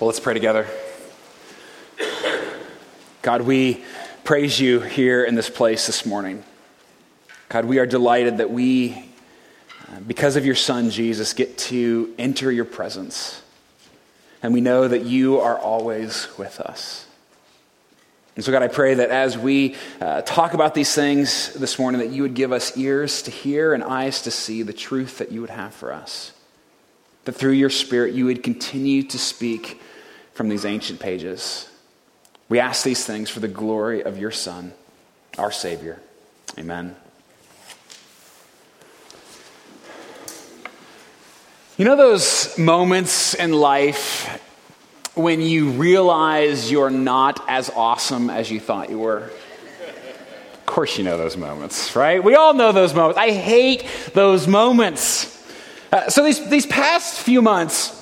Well, let's pray together. God, we praise you here in this place this morning. God, we are delighted that we, uh, because of your Son, Jesus, get to enter your presence. And we know that you are always with us. And so, God, I pray that as we uh, talk about these things this morning, that you would give us ears to hear and eyes to see the truth that you would have for us. That through your Spirit, you would continue to speak from these ancient pages. We ask these things for the glory of your Son, our Savior. Amen. You know those moments in life when you realize you're not as awesome as you thought you were? Of course, you know those moments, right? We all know those moments. I hate those moments. Uh, so, these, these past few months,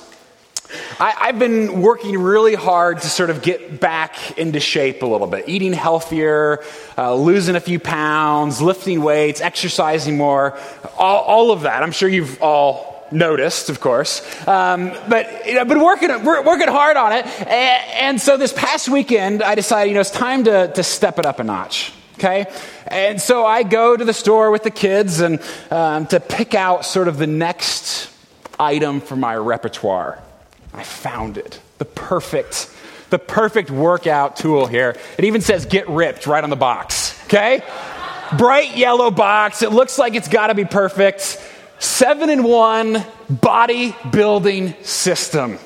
I, have been working really hard to sort of get back into shape a little bit, eating healthier, uh, losing a few pounds, lifting weights, exercising more, all, all, of that. I'm sure you've all noticed, of course. Um, but you know, I've been working, working hard on it. And, and, so this past weekend, I decided, you know, it's time to, to step it up a notch. Okay? And so I go to the store with the kids and um, to pick out sort of the next item for my repertoire. I found it. The perfect, the perfect workout tool here. It even says get ripped right on the box. Okay? Bright yellow box. It looks like it's got to be perfect. Seven in one bodybuilding system.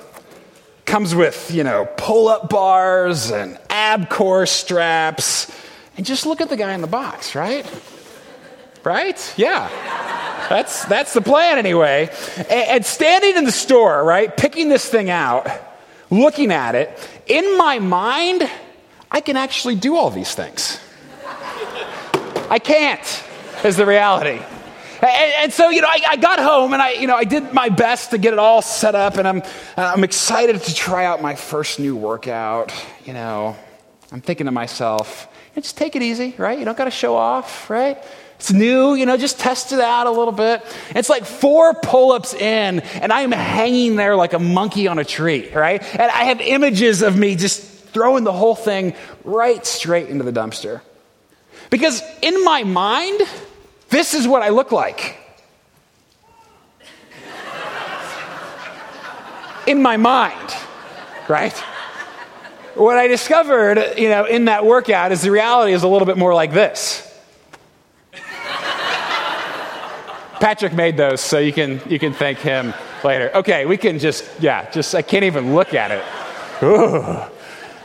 Comes with, you know, pull up bars and ab core straps. And just look at the guy in the box, right? Right? Yeah. That's, that's the plan anyway. And, and standing in the store, right, picking this thing out, looking at it, in my mind, I can actually do all these things. I can't, is the reality. And, and, so, you know, I, I, got home and I, you know, I did my best to get it all set up, and I'm, uh, I'm excited to try out my first new workout. You know, I'm thinking to myself, just take it easy, right? You don't got to show off, right? It's new, you know, just test it out a little bit. It's like four pull ups in, and I am hanging there like a monkey on a tree, right? And I have images of me just throwing the whole thing right straight into the dumpster. Because in my mind, this is what I look like. in my mind, right? What I discovered, you know, in that workout is the reality is a little bit more like this. Patrick made those, so you can, you can thank him later. Okay, we can just, yeah, just, I can't even look at it. Ooh.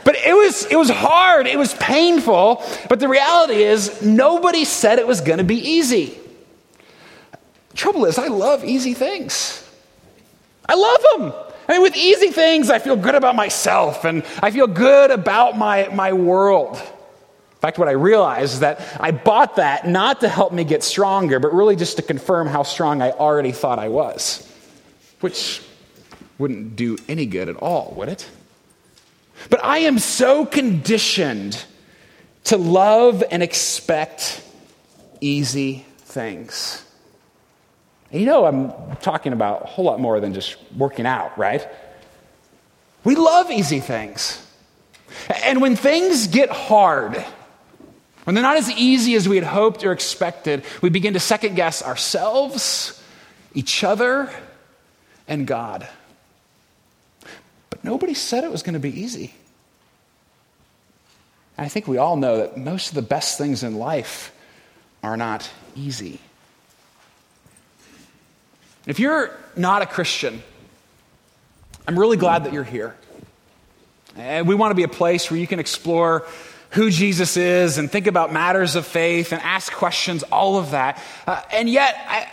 But it was, it was hard, it was painful, but the reality is nobody said it was going to be easy. trouble is, I love easy things. I love them. I mean, with easy things, I feel good about myself and I feel good about my, my world. In fact, what I realized is that I bought that not to help me get stronger, but really just to confirm how strong I already thought I was, which wouldn't do any good at all, would it? But I am so conditioned to love and expect easy things. You know, I'm talking about a whole lot more than just working out, right? We love easy things. And when things get hard, when they're not as easy as we had hoped or expected, we begin to second guess ourselves, each other, and God. But nobody said it was going to be easy. I think we all know that most of the best things in life are not easy. If you're not a Christian, I'm really glad that you're here. And we want to be a place where you can explore who Jesus is and think about matters of faith and ask questions, all of that. Uh, and yet, I,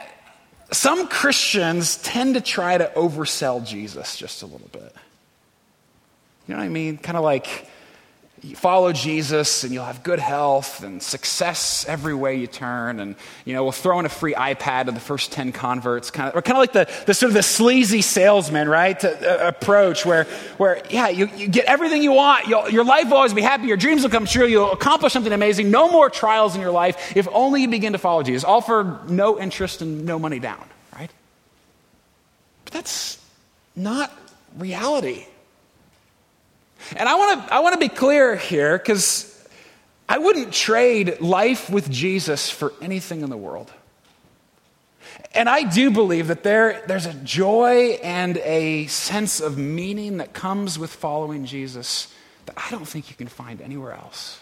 some Christians tend to try to oversell Jesus just a little bit. You know what I mean? Kind of like follow Jesus and you'll have good health and success every way you turn. And, you know, we'll throw in a free iPad to the first 10 converts, kind of, or kind of like the, the sort of the sleazy salesman, right? To, uh, approach where, where, yeah, you, you get everything you want. You'll, your life will always be happy. Your dreams will come true. You'll accomplish something amazing. No more trials in your life if only you begin to follow Jesus. All for no interest and no money down, right? But that's not reality. And I want to I want to be clear here because I wouldn't trade life with Jesus for anything in the world. And I do believe that there, there's a joy and a sense of meaning that comes with following Jesus that I don't think you can find anywhere else.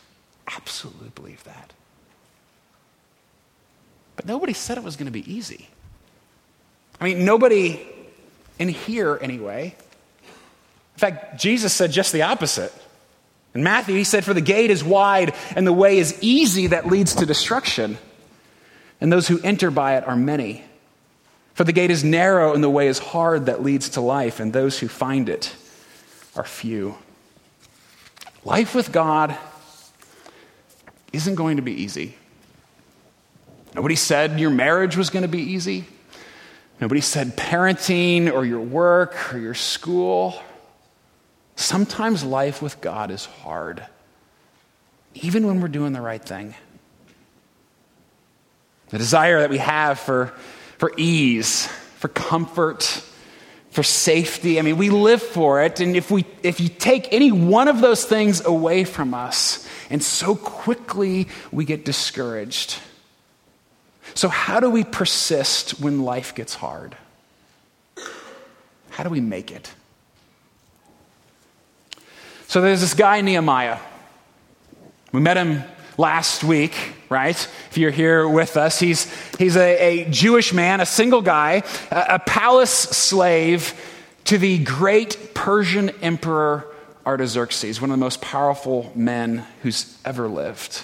Absolutely believe that. But nobody said it was going to be easy. I mean, nobody in here, anyway. In fact, Jesus said just the opposite. In Matthew, he said, For the gate is wide and the way is easy that leads to destruction, and those who enter by it are many. For the gate is narrow and the way is hard that leads to life, and those who find it are few. Life with God isn't going to be easy. Nobody said your marriage was going to be easy. Nobody said parenting or your work or your school. Sometimes life with God is hard, even when we're doing the right thing. The desire that we have for, for ease, for comfort, for safety. I mean, we live for it. And if, we, if you take any one of those things away from us, and so quickly we get discouraged. So, how do we persist when life gets hard? How do we make it? So, there's this guy, Nehemiah. We met him last week, right? If you're here with us, he's, he's a, a Jewish man, a single guy, a, a palace slave to the great Persian emperor Artaxerxes, one of the most powerful men who's ever lived.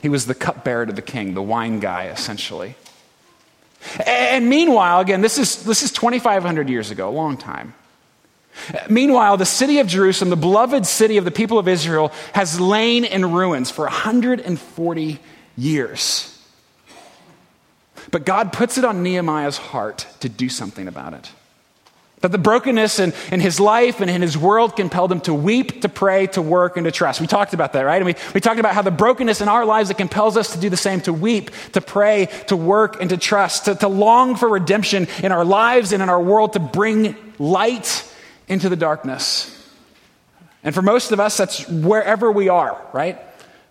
He was the cupbearer to the king, the wine guy, essentially. And meanwhile, again, this is, this is 2,500 years ago, a long time. Meanwhile, the city of Jerusalem, the beloved city of the people of Israel, has lain in ruins for 140 years. But God puts it on Nehemiah's heart to do something about it. That the brokenness in, in his life and in his world compelled him to weep, to pray, to work, and to trust. We talked about that, right? And we, we talked about how the brokenness in our lives that compels us to do the same, to weep, to pray, to work, and to trust, to, to long for redemption in our lives and in our world, to bring light into the darkness. And for most of us, that's wherever we are, right?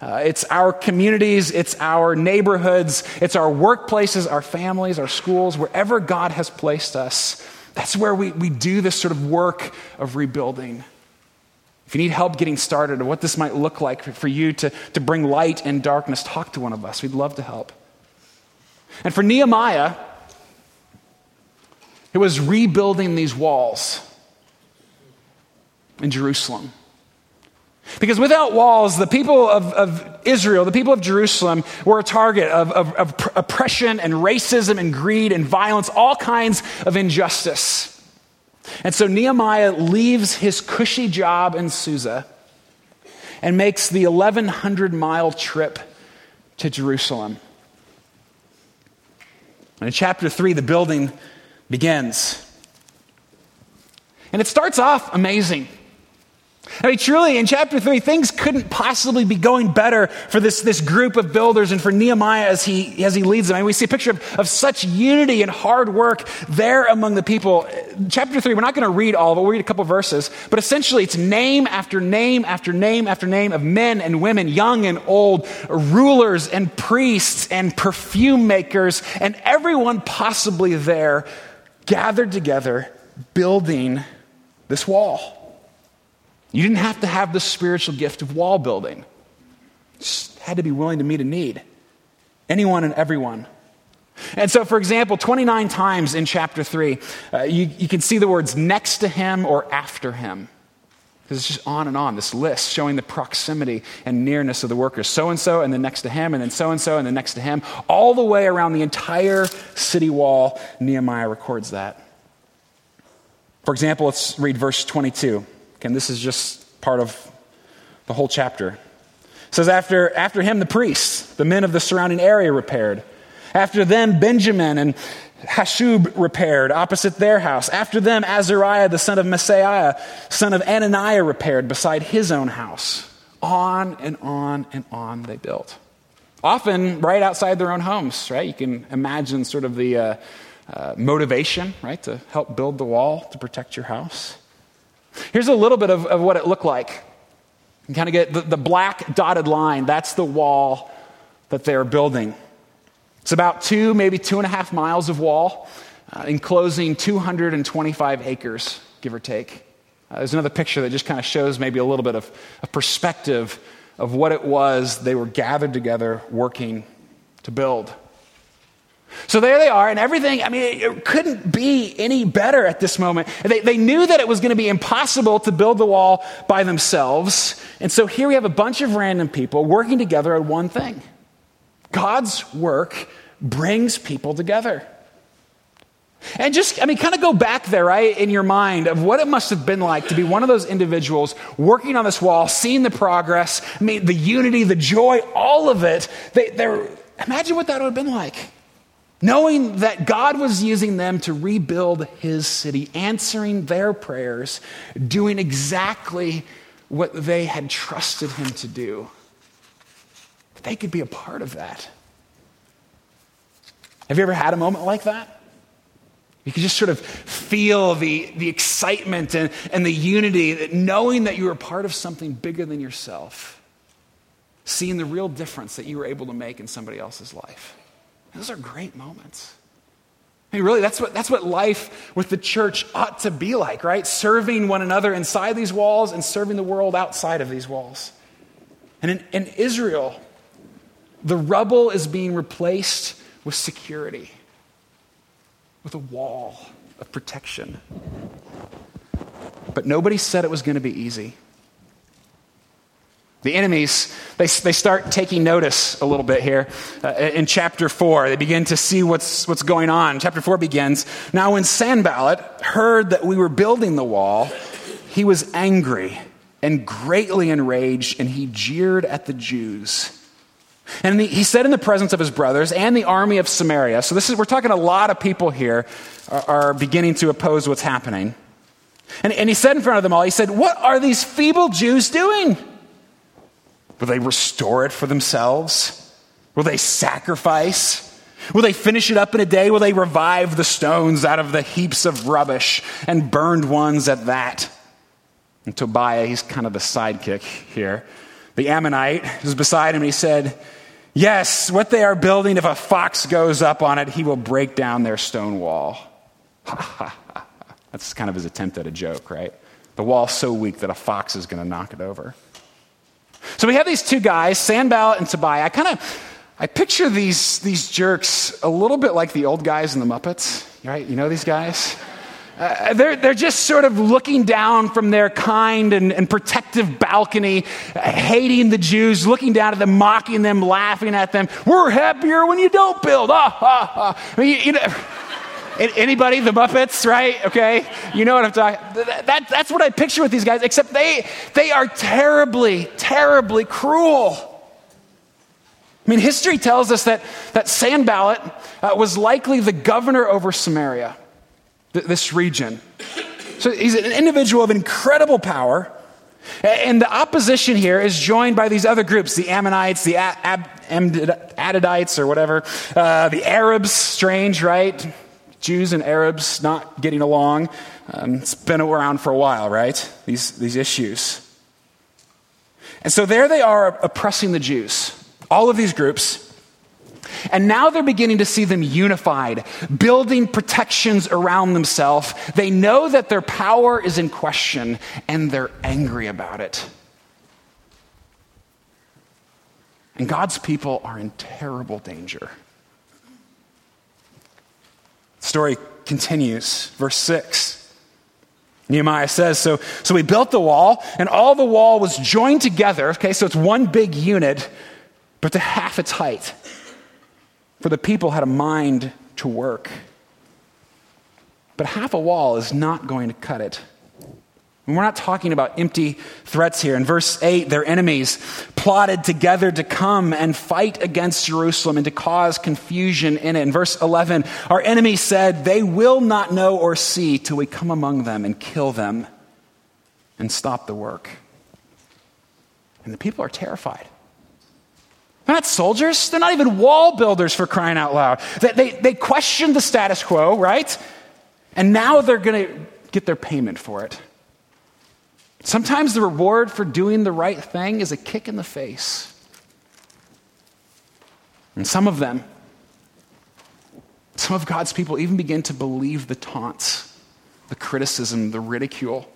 Uh, it's our communities, it's our neighborhoods, it's our workplaces, our families, our schools, wherever God has placed us. That's where we, we do this sort of work of rebuilding. If you need help getting started or what this might look like for you to, to bring light and darkness, talk to one of us. We'd love to help. And for Nehemiah, it was rebuilding these walls in Jerusalem. Because without walls, the people of, of, Israel, the people of Jerusalem, were a target of, of, of oppression and racism and greed and violence, all kinds of injustice. And so Nehemiah leaves his cushy job in Susa and makes the 1,100 mile trip to Jerusalem. And in chapter 3, the building begins. And it starts off amazing. I mean, truly, in chapter 3, things couldn't possibly be going better for this, this group of builders and for Nehemiah as he, as he leads them. I mean, we see a picture of, of such unity and hard work there among the people. Chapter 3, we're not going to read all of it, we'll read a couple verses, but essentially it's name after name after name after name of men and women, young and old, rulers and priests and perfume makers, and everyone possibly there gathered together building this wall. You didn't have to have the spiritual gift of wall building. Just had to be willing to meet a need. Anyone and everyone. And so, for example, 29 times in chapter 3, uh, you, you can see the words next to him or after him. Because it's just on and on, this list showing the proximity and nearness of the workers. So and so, and then next to him, and then so and so, and then next to him. All the way around the entire city wall, Nehemiah records that. For example, let's read verse 22. And this is just part of the whole chapter. It says, after, after him, the priests, the men of the surrounding area repaired. After them, Benjamin and Hashub repaired opposite their house. After them, Azariah, the son of Maaseiah, son of Ananiah, repaired beside his own house. On and on and on they built. Often right outside their own homes, right? You can imagine sort of the uh, uh, motivation, right, to help build the wall to protect your house. Here's a little bit of, of what it looked like. You kind of get the, the black dotted line, that's the wall that they're building. It's about two, maybe two and a half miles of wall, uh, enclosing 225 acres, give or take. Uh, there's another picture that just kind of shows maybe a little bit of a perspective of what it was they were gathered together working to build. So there they are, and everything, I mean, it couldn't be any better at this moment. They, they knew that it was going to be impossible to build the wall by themselves. And so here we have a bunch of random people working together on one thing God's work brings people together. And just, I mean, kind of go back there, right, in your mind of what it must have been like to be one of those individuals working on this wall, seeing the progress, I mean, the unity, the joy, all of it. They, they're, imagine what that would have been like. Knowing that God was using them to rebuild his city, answering their prayers, doing exactly what they had trusted him to do. They could be a part of that. Have you ever had a moment like that? You could just sort of feel the, the excitement and, and the unity, knowing that you are part of something bigger than yourself, seeing the real difference that you were able to make in somebody else's life. Those are great moments. I mean, really, that's what, that's what life with the church ought to be like, right? Serving one another inside these walls and serving the world outside of these walls. And in, in Israel, the rubble is being replaced with security, with a wall of protection. But nobody said it was going to be easy. The enemies, they, they start taking notice a little bit here uh, in chapter 4. They begin to see what's, what's going on. Chapter 4 begins Now, when Sanballat heard that we were building the wall, he was angry and greatly enraged, and he jeered at the Jews. And he said in the presence of his brothers and the army of Samaria, so this is, we're talking a lot of people here are, are beginning to oppose what's happening. And, and he said in front of them all, he said, What are these feeble Jews doing? Will they restore it for themselves? Will they sacrifice? Will they finish it up in a day? Will they revive the stones out of the heaps of rubbish and burned ones at that? And Tobiah, he's kind of the sidekick here. The Ammonite was beside him and he said, Yes, what they are building, if a fox goes up on it, he will break down their stone wall. That's kind of his attempt at a joke, right? The wall's so weak that a fox is going to knock it over. So we have these two guys, Sanballat and Tobiah. I kind of I picture these, these jerks a little bit like the old guys in the Muppets, right? You know these guys? Uh, they're, they're just sort of looking down from their kind and, and protective balcony, uh, hating the Jews, looking down at them, mocking them, laughing at them. We're happier when you don't build. Ah, ha, ha. I mean, you, you know. Anybody? The Muppets, right? Okay. You know what I'm talking that, That's what I picture with these guys, except they, they are terribly, terribly cruel. I mean, history tells us that, that Sanballat uh, was likely the governor over Samaria, th- this region. So he's an individual of incredible power. And the opposition here is joined by these other groups the Ammonites, the Ab- Adadites, or whatever, uh, the Arabs, strange, right? Jews and Arabs not getting along. Um, it's been around for a while, right? These, these issues. And so there they are oppressing the Jews, all of these groups. And now they're beginning to see them unified, building protections around themselves. They know that their power is in question, and they're angry about it. And God's people are in terrible danger story continues, verse 6. Nehemiah says, so, so we built the wall, and all the wall was joined together. Okay, so it's one big unit, but to half its height. For the people had a mind to work. But half a wall is not going to cut it. And we're not talking about empty threats here. In verse 8, their enemies plotted together to come and fight against Jerusalem and to cause confusion in it. In verse 11, our enemies said, They will not know or see till we come among them and kill them and stop the work. And the people are terrified. They're not soldiers. They're not even wall builders for crying out loud. They, they, they questioned the status quo, right? And now they're going to get their payment for it. Sometimes the reward for doing the right thing is a kick in the face. And some of them, some of God's people even begin to believe the taunts, the criticism, the ridicule.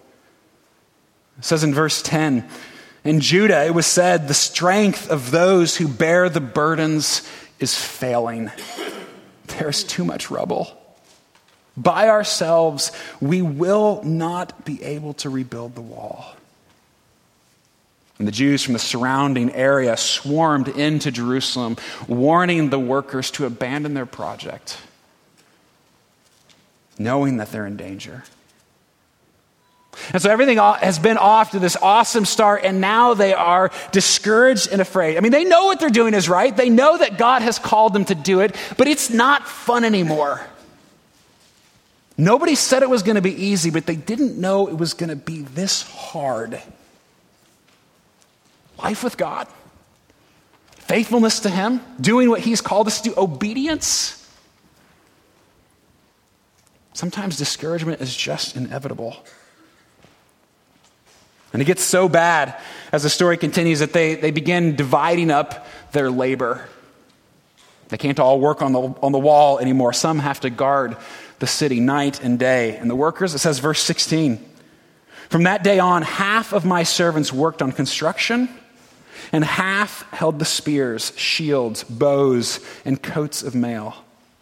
It says in verse 10 In Judah it was said, The strength of those who bear the burdens is failing. There's too much rubble. By ourselves, we will not be able to rebuild the wall. And the Jews from the surrounding area swarmed into Jerusalem, warning the workers to abandon their project, knowing that they're in danger. And so everything has been off to this awesome start, and now they are discouraged and afraid. I mean, they know what they're doing is right. They know that God has called them to do it, but it's not fun anymore. Nobody said it was going to be easy, but they didn't know it was going to be this hard. Life with God, faithfulness to Him, doing what He's called us to do, obedience. Sometimes discouragement is just inevitable. And it gets so bad as the story continues that they, they begin dividing up their labor. They can't all work on the, on the wall anymore. Some have to guard the city night and day. And the workers, it says, verse 16, from that day on, half of my servants worked on construction, and half held the spears, shields, bows, and coats of mail.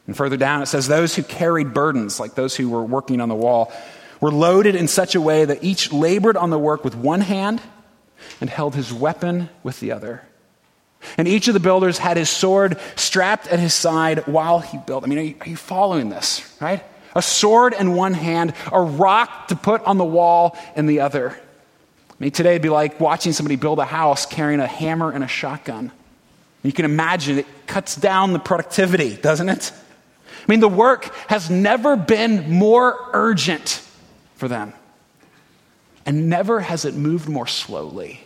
And further down, it says, those who carried burdens, like those who were working on the wall, were loaded in such a way that each labored on the work with one hand and held his weapon with the other. And each of the builders had his sword strapped at his side while he built. I mean, are you, are you following this, right? A sword in one hand, a rock to put on the wall in the other. I mean, today it'd be like watching somebody build a house carrying a hammer and a shotgun. You can imagine it cuts down the productivity, doesn't it? I mean, the work has never been more urgent for them. And never has it moved more slowly.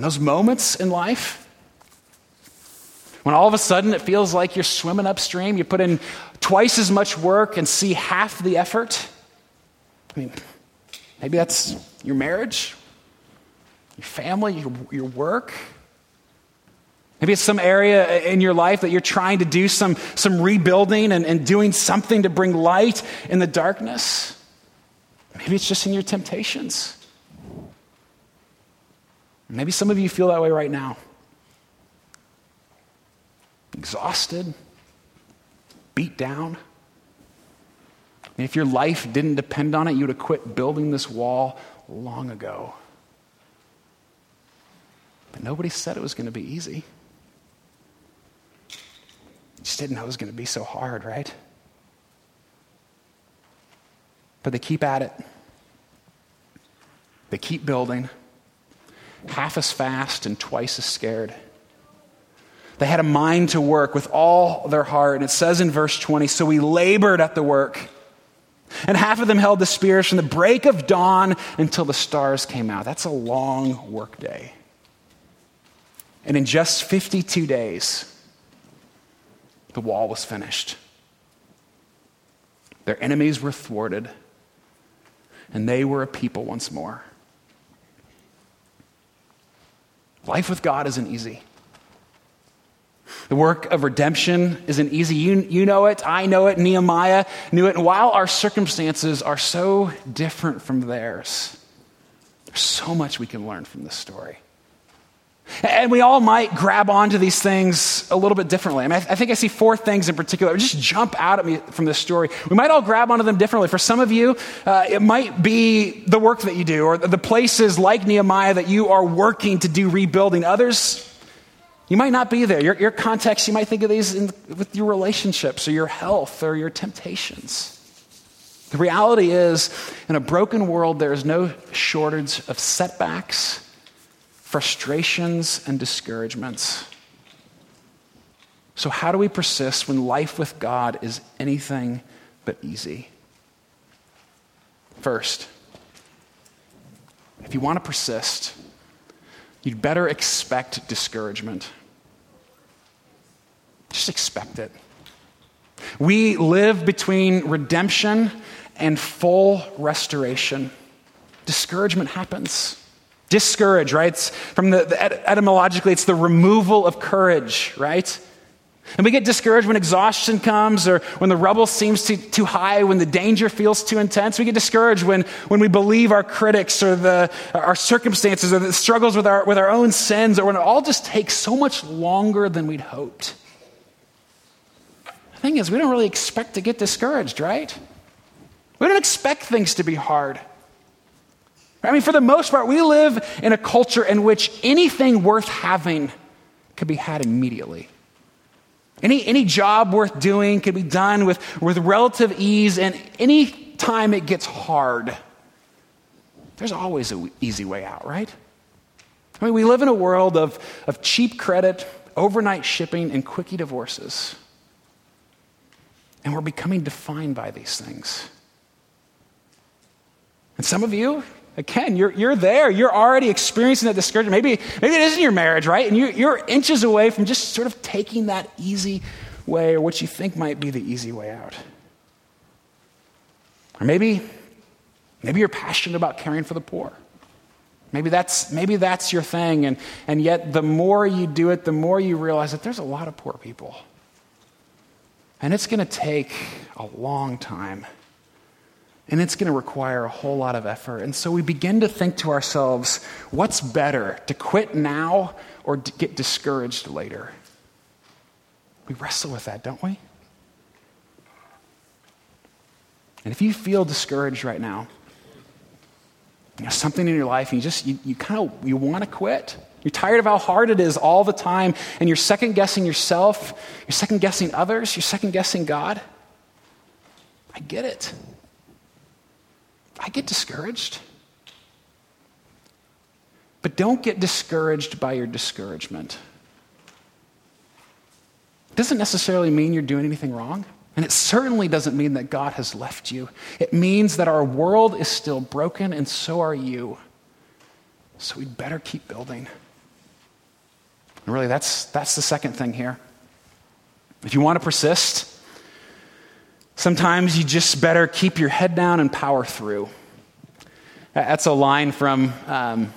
And those moments in life, when all of a sudden it feels like you're swimming upstream, you put in twice as much work and see half the effort. I mean, maybe that's your marriage, your family, your, your work. Maybe it's some area in your life that you're trying to do some, some rebuilding and, and doing something to bring light in the darkness. Maybe it's just in your temptations. Maybe some of you feel that way right now. Exhausted, beat down. And if your life didn't depend on it, you would have quit building this wall long ago. But nobody said it was going to be easy. You just didn't know it was going to be so hard, right? But they keep at it. They keep building half as fast and twice as scared. They had a mind to work with all their heart. And it says in verse 20 so we labored at the work. And half of them held the spears from the break of dawn until the stars came out. That's a long work day. And in just 52 days, the wall was finished. Their enemies were thwarted, and they were a people once more. Life with God isn't easy. The work of redemption isn't easy. You, you know it. I know it. Nehemiah knew it. And while our circumstances are so different from theirs, there's so much we can learn from this story. And we all might grab onto these things a little bit differently. I mean, I think I see four things in particular just jump out at me from this story. We might all grab onto them differently. For some of you, uh, it might be the work that you do or the places like Nehemiah that you are working to do rebuilding. Others, you might not be there. Your, your context, you might think of these in, with your relationships or your health or your temptations. The reality is, in a broken world, there is no shortage of setbacks frustrations, and discouragements. So, how do we persist when life with God is anything but easy? First, if you want to persist, you'd better expect discouragement. Just expect it. We live between redemption and full restoration. Discouragement happens. Discourage, right? It's from the, the etymologically, it's the removal of courage, right? And we get discouraged when exhaustion comes or when the rubble seems too, too high, when the danger feels too intense. We get discouraged when, when we believe our critics or the, our circumstances or the struggles with our, with our own sins or when it all just takes so much longer than we'd hoped. The thing is, we don't really expect to get discouraged, right? We don't expect things to be hard. I mean, for the most part, we live in a culture in which anything worth having can be had immediately. Any, any job worth doing can be done with, with relative ease, and any time it gets hard, there's always an easy way out, right? I mean, we live in a world of, of cheap credit, overnight shipping, and quickie divorces. And we're becoming defined by these things. And some of you, Again, you're, you're there. You're already experiencing that discouragement. Maybe, maybe it isn't your marriage, right? And you, you're inches away from just sort of taking that easy way or what you think might be the easy way out. Or maybe, maybe you're passionate about caring for the poor. Maybe that's, maybe that's your thing. And, and yet, the more you do it, the more you realize that there's a lot of poor people. And it's going to take a long time and it's going to require a whole lot of effort. And so we begin to think to ourselves, what's better, to quit now or to get discouraged later? We wrestle with that, don't we? And if you feel discouraged right now, you know, something in your life, and you just, you, you kind of, you want to quit. You're tired of how hard it is all the time, and you're second guessing yourself, you're second guessing others, you're second guessing God. I get it. I get discouraged. But don't get discouraged by your discouragement. It doesn't necessarily mean you're doing anything wrong. And it certainly doesn't mean that God has left you. It means that our world is still broken and so are you. So we'd better keep building. And really, that's, that's the second thing here. If you want to persist, Sometimes you just better keep your head down and power through. That's a line from, um,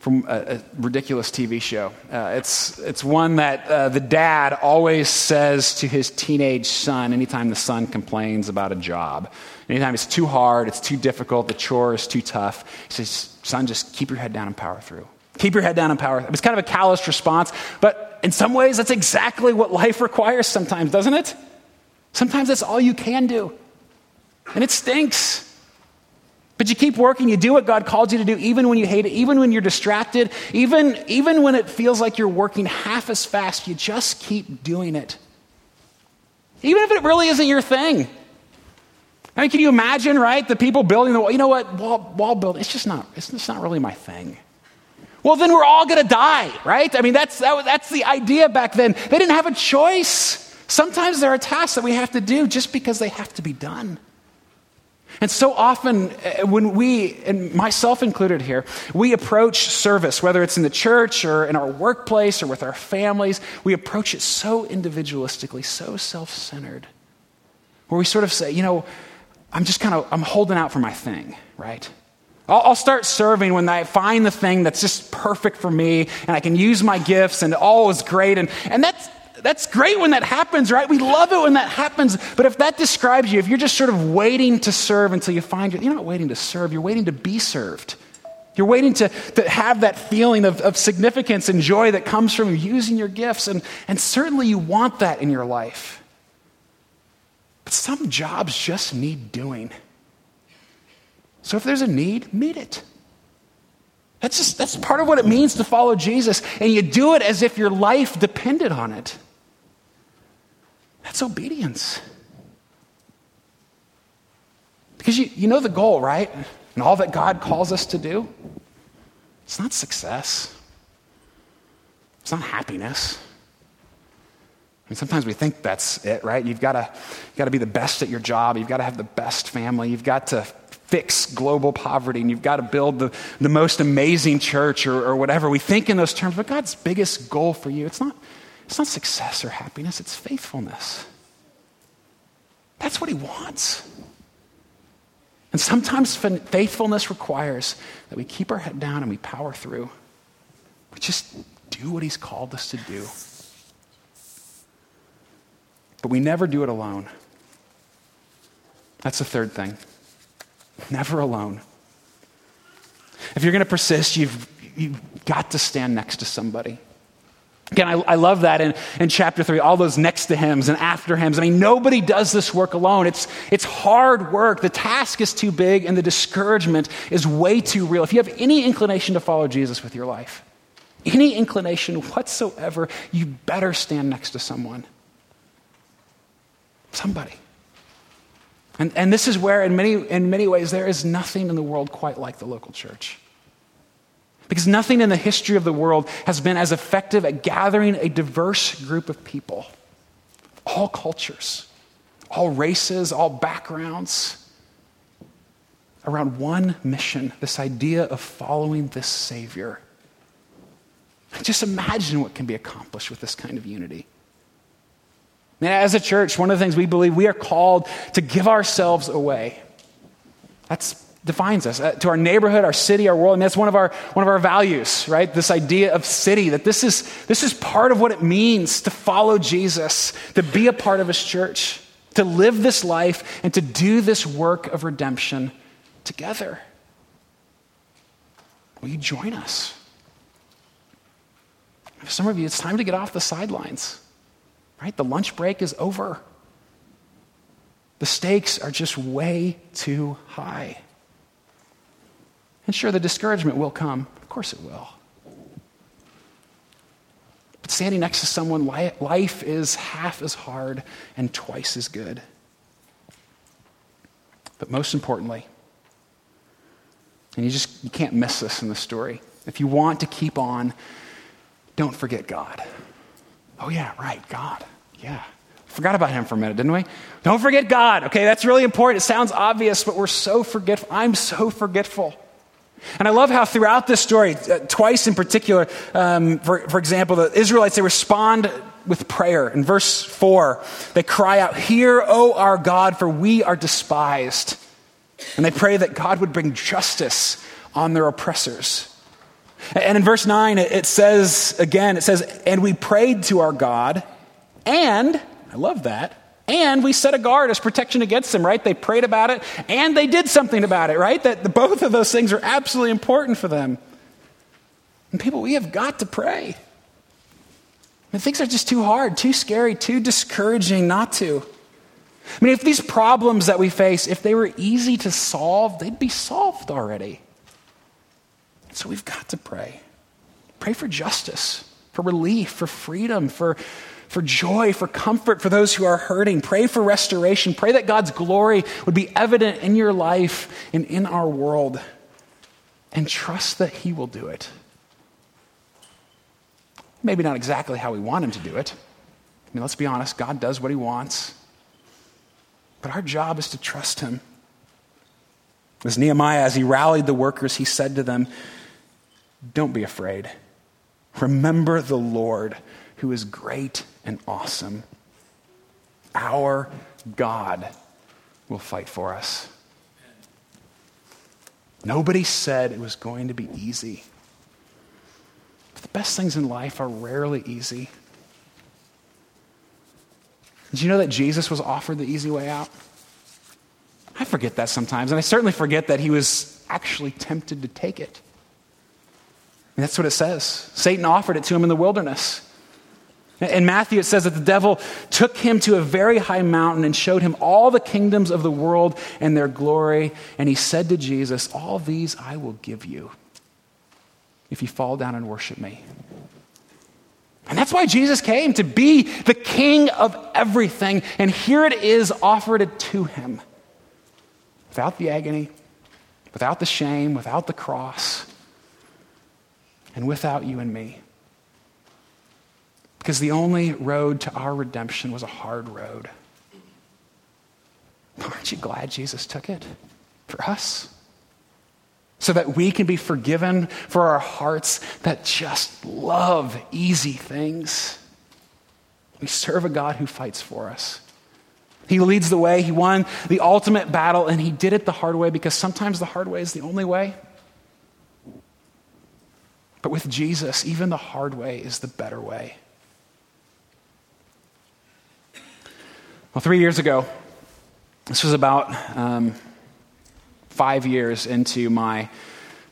from a, a, ridiculous TV show. Uh, it's, it's one that uh, the dad always says to his teenage son anytime the son complains about a job. Anytime it's too hard, it's too difficult, the chore is too tough, he says, Son, just keep your head down and power through. Keep your head down and power. Through it's kind of a calloused response, but in some ways, that's exactly what life requires sometimes, doesn't it? Sometimes that's all you can do. And it stinks. But you keep working, you do what God called you to do, even when you hate it, even when you're distracted, even, even when it feels like you're working half as fast, you just keep doing it. Even if it really isn't your thing. I mean, can you imagine, right? The people building the wall. You know what? Wall, wall building, it's just not, it's not really my thing. Well, then we're all going to die, right? I mean, that's, that, that's the idea back then. They didn't have a choice. Sometimes there are tasks that we have to do just because they have to be done. And so often, uh, when we, and myself included here, we approach service, whether it's in the church or in our workplace or with our families, we approach it so individualistically, so self centered, where we sort of say, you know, I'm just kind of, I'm holding out for my thing, right? I'll, I'll start serving when I find the thing that's just perfect for me and I can use my gifts and all is great. And, and that's, that's great when that happens, right? We love it when that happens. But if that describes you, if you're just sort of waiting to serve until you find you're not waiting to serve, you're waiting to be served. You're waiting to, to have that feeling of, of significance and joy that comes from using your gifts. And, and certainly you want that in your life. But some jobs just need doing. So if there's a need, meet it. That's just that's part of what it means to follow Jesus. And you do it as if your life depended on it. That's obedience. Because you, you know the goal, right? And all that God calls us to do. It's not success, it's not happiness. I mean, sometimes we think that's it, right? You've got to, got to be the best at your job. You've got to have the best family. You've got to fix global poverty and you've got to build the, the most amazing church or, or whatever. We think in those terms, but God's biggest goal for you, it's not, it's not success or happiness, it's faithfulness. That's what He wants. And sometimes faithfulness requires that we keep our head down and we power through. We just do what He's called us to do. But we never do it alone. That's the third thing. Never alone. If you're going to persist, you've, you've got to stand next to somebody. Again, I, I, love that in, in chapter three, all those next to hymns and after hymns. I mean, nobody does this work alone. It's, it's hard work. The task is too big and the discouragement is way too real. If you have any inclination to follow Jesus with your life, any inclination whatsoever, you better stand next to someone. Somebody. And, and this is where, in many, in many ways, there is nothing in the world quite like the local church. Because nothing in the history of the world has been as effective at gathering a diverse group of people, all cultures, all races, all backgrounds, around one mission this idea of following this Savior. Just imagine what can be accomplished with this kind of unity. as a church, one of the things we believe we are called to give ourselves away. That's defines us. Uh, to our neighborhood our city our world and that's one of our one of our values right? This idea of city that this is this is part of what it means to follow jesus to be a part of his church to live this life and to do this work of redemption together. Will you join us? For some of you it's time to get off the sidelines right? The lunch break is over. The stakes are just way too high and sure, the discouragement will come. Of course, it will. But standing next to someone, life is half as hard and twice as good. But most importantly, and you just you can't miss this in the story. If you want to keep on, don't forget God. Oh yeah, right, God. Yeah. Forgot about him for a minute, didn't we? Don't forget God. Okay, that's really important. It sounds obvious, but we're so forgetful. I'm so forgetful. And I love how throughout this story, uh, twice in particular, um, for, for example, the Israelites, they respond with prayer. In verse 4, they cry out, Hear, O our God, for we are despised. And they pray that God would bring justice on their oppressors. And in verse 9, it says again, it says, And we prayed to our God, and, I love that, and we set a guard as protection against them, right? They prayed about it and they did something about it, right? That both of those things are absolutely important for them. And people, we have got to pray. And things are just too hard, too scary, too discouraging not to. I mean, if these problems that we face, if they were easy to solve, they'd be solved already. So we've got to pray. Pray for justice, for relief, for freedom, for for joy, for comfort for those who are hurting. Pray for restoration. Pray that God's glory would be evident in your life and in our world. And trust that He will do it. Maybe not exactly how we want Him to do it. I mean, let's be honest, God does what He wants. But our job is to trust Him. As Nehemiah, as he rallied the workers, he said to them, Don't be afraid. Remember the Lord who is great and awesome. Our God will fight for us. Nobody said it was going to be easy. But the best things in life are rarely easy. Did you know that Jesus was offered the easy way out? I forget that sometimes, and I certainly forget that he was actually tempted to take it. And that's what it says. Satan offered it to him in the wilderness. In Matthew, it says that the devil took him to a very high mountain and showed him all the kingdoms of the world and their glory. And he said to Jesus, All these I will give you if you fall down and worship me. And that's why Jesus came to be the king of everything. And here it is offered to him without the agony, without the shame, without the cross, and without you and me. Because the only road to our redemption was a hard road. Aren't you glad Jesus took it for us? So that we can be forgiven for our hearts that just love easy things. We serve a God who fights for us. He leads the way. He won the ultimate battle, and he did it the hard way because sometimes the hard way is the only way. But with Jesus, even the hard way is the better way. Well, three years ago, this was about um, five years into my,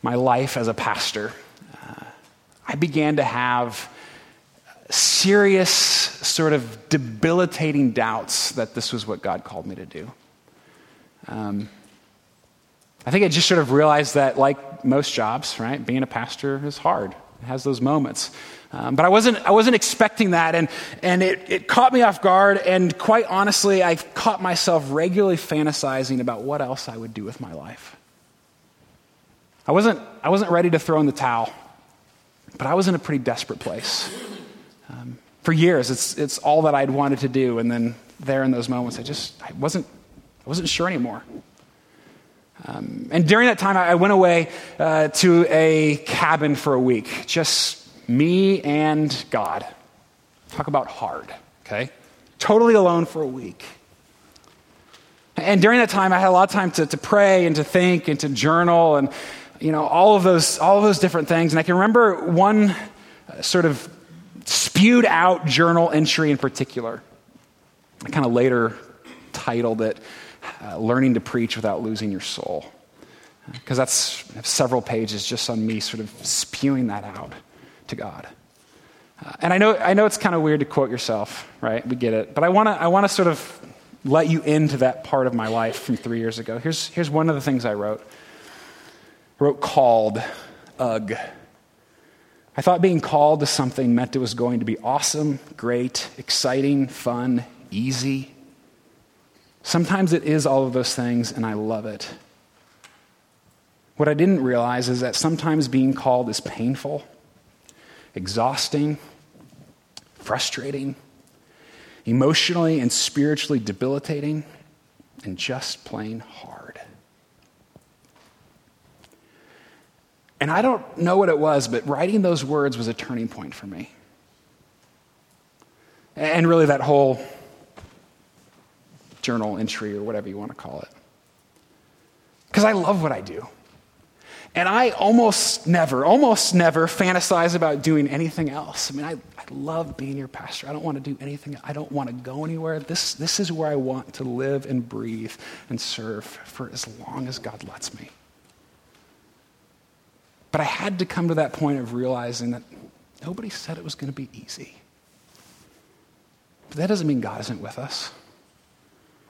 my life as a pastor. Uh, I began to have serious, sort of debilitating doubts that this was what God called me to do. Um, I think I just sort of realized that, like most jobs, right, being a pastor is hard. It has those moments. Um, but I wasn't, I wasn't expecting that, and, and it, it caught me off guard. And quite honestly, I caught myself regularly fantasizing about what else I would do with my life. I wasn't, I wasn't ready to throw in the towel, but I was in a pretty desperate place. Um, for years, it's, it's all that I'd wanted to do, and then there in those moments, I just I wasn't, I wasn't sure anymore. Um, and during that time, I went away uh, to a cabin for a week, just me and God. Talk about hard, okay? Totally alone for a week. And during that time, I had a lot of time to, to pray and to think and to journal and, you know, all of those, all of those different things. And I can remember one uh, sort of spewed out journal entry in particular. I kind of later titled it uh, Learning to Preach Without Losing Your Soul. Because that's several pages just on me sort of spewing that out to God. Uh, and I know, I know it's kind of weird to quote yourself, right? We get it. But I want to I wanna sort of let you into that part of my life from three years ago. Here's, here's one of the things I wrote. I wrote called, ugh. I thought being called to something meant it was going to be awesome, great, exciting, fun, easy. Sometimes it is all of those things, and I love it. What I didn't realize is that sometimes being called is painful exhausting, frustrating, emotionally and spiritually debilitating, and just plain hard. And I don't know what it was, but writing those words was a turning point for me. And really, that whole journal entry, or whatever you want to call it. Because I love what I do. And I almost never, almost never fantasize about doing anything else. I mean, I, I love being your pastor. I don't want to do anything, I don't want to go anywhere. This, this is where I want to live and breathe and serve for as long as God lets me. But I had to come to that point of realizing that nobody said it was going to be easy. But that doesn't mean God isn't with us.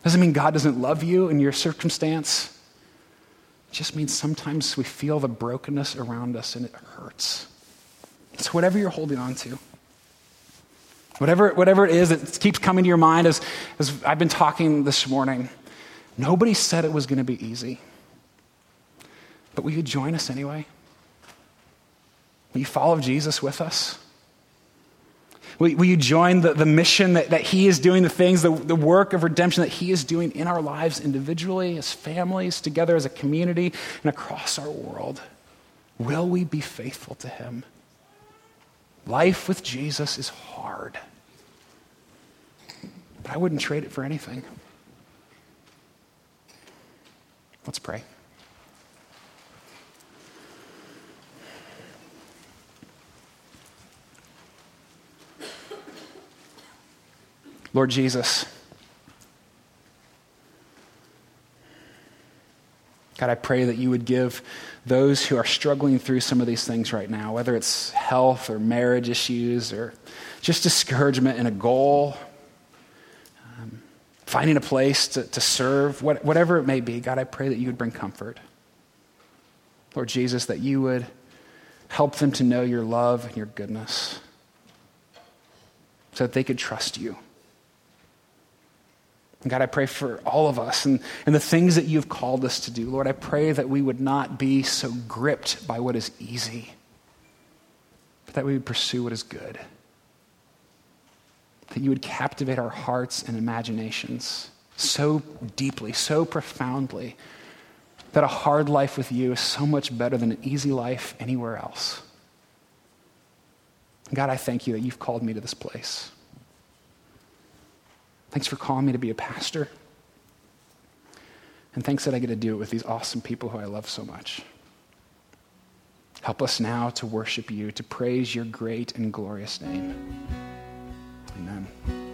Doesn't mean God doesn't love you in your circumstance. It just means sometimes we feel the brokenness around us and it hurts. So, whatever you're holding on to, whatever, whatever it is that keeps coming to your mind as, as I've been talking this morning, nobody said it was going to be easy. But will you join us anyway? Will you follow Jesus with us? Will, will you join the, the mission that, that He is doing, the things, the, the work of redemption that He is doing in our lives individually, as families, together as a community, and across our world? Will we be faithful to Him? Life with Jesus is hard, but I wouldn't trade it for anything. Let's pray. Lord Jesus, God, I pray that you would give those who are struggling through some of these things right now, whether it's health or marriage issues or just discouragement in a goal, um, finding a place to, to serve, what, whatever it may be, God, I pray that you would bring comfort. Lord Jesus, that you would help them to know your love and your goodness so that they could trust you. God, I pray for all of us and, and the things that you've called us to do. Lord, I pray that we would not be so gripped by what is easy, but that we would pursue what is good. That you would captivate our hearts and imaginations so deeply, so profoundly, that a hard life with you is so much better than an easy life anywhere else. God, I thank you that you've called me to this place. Thanks for calling me to be a pastor. And thanks that I get to do it with these awesome people who I love so much. Help us now to worship you, to praise your great and glorious name. Amen.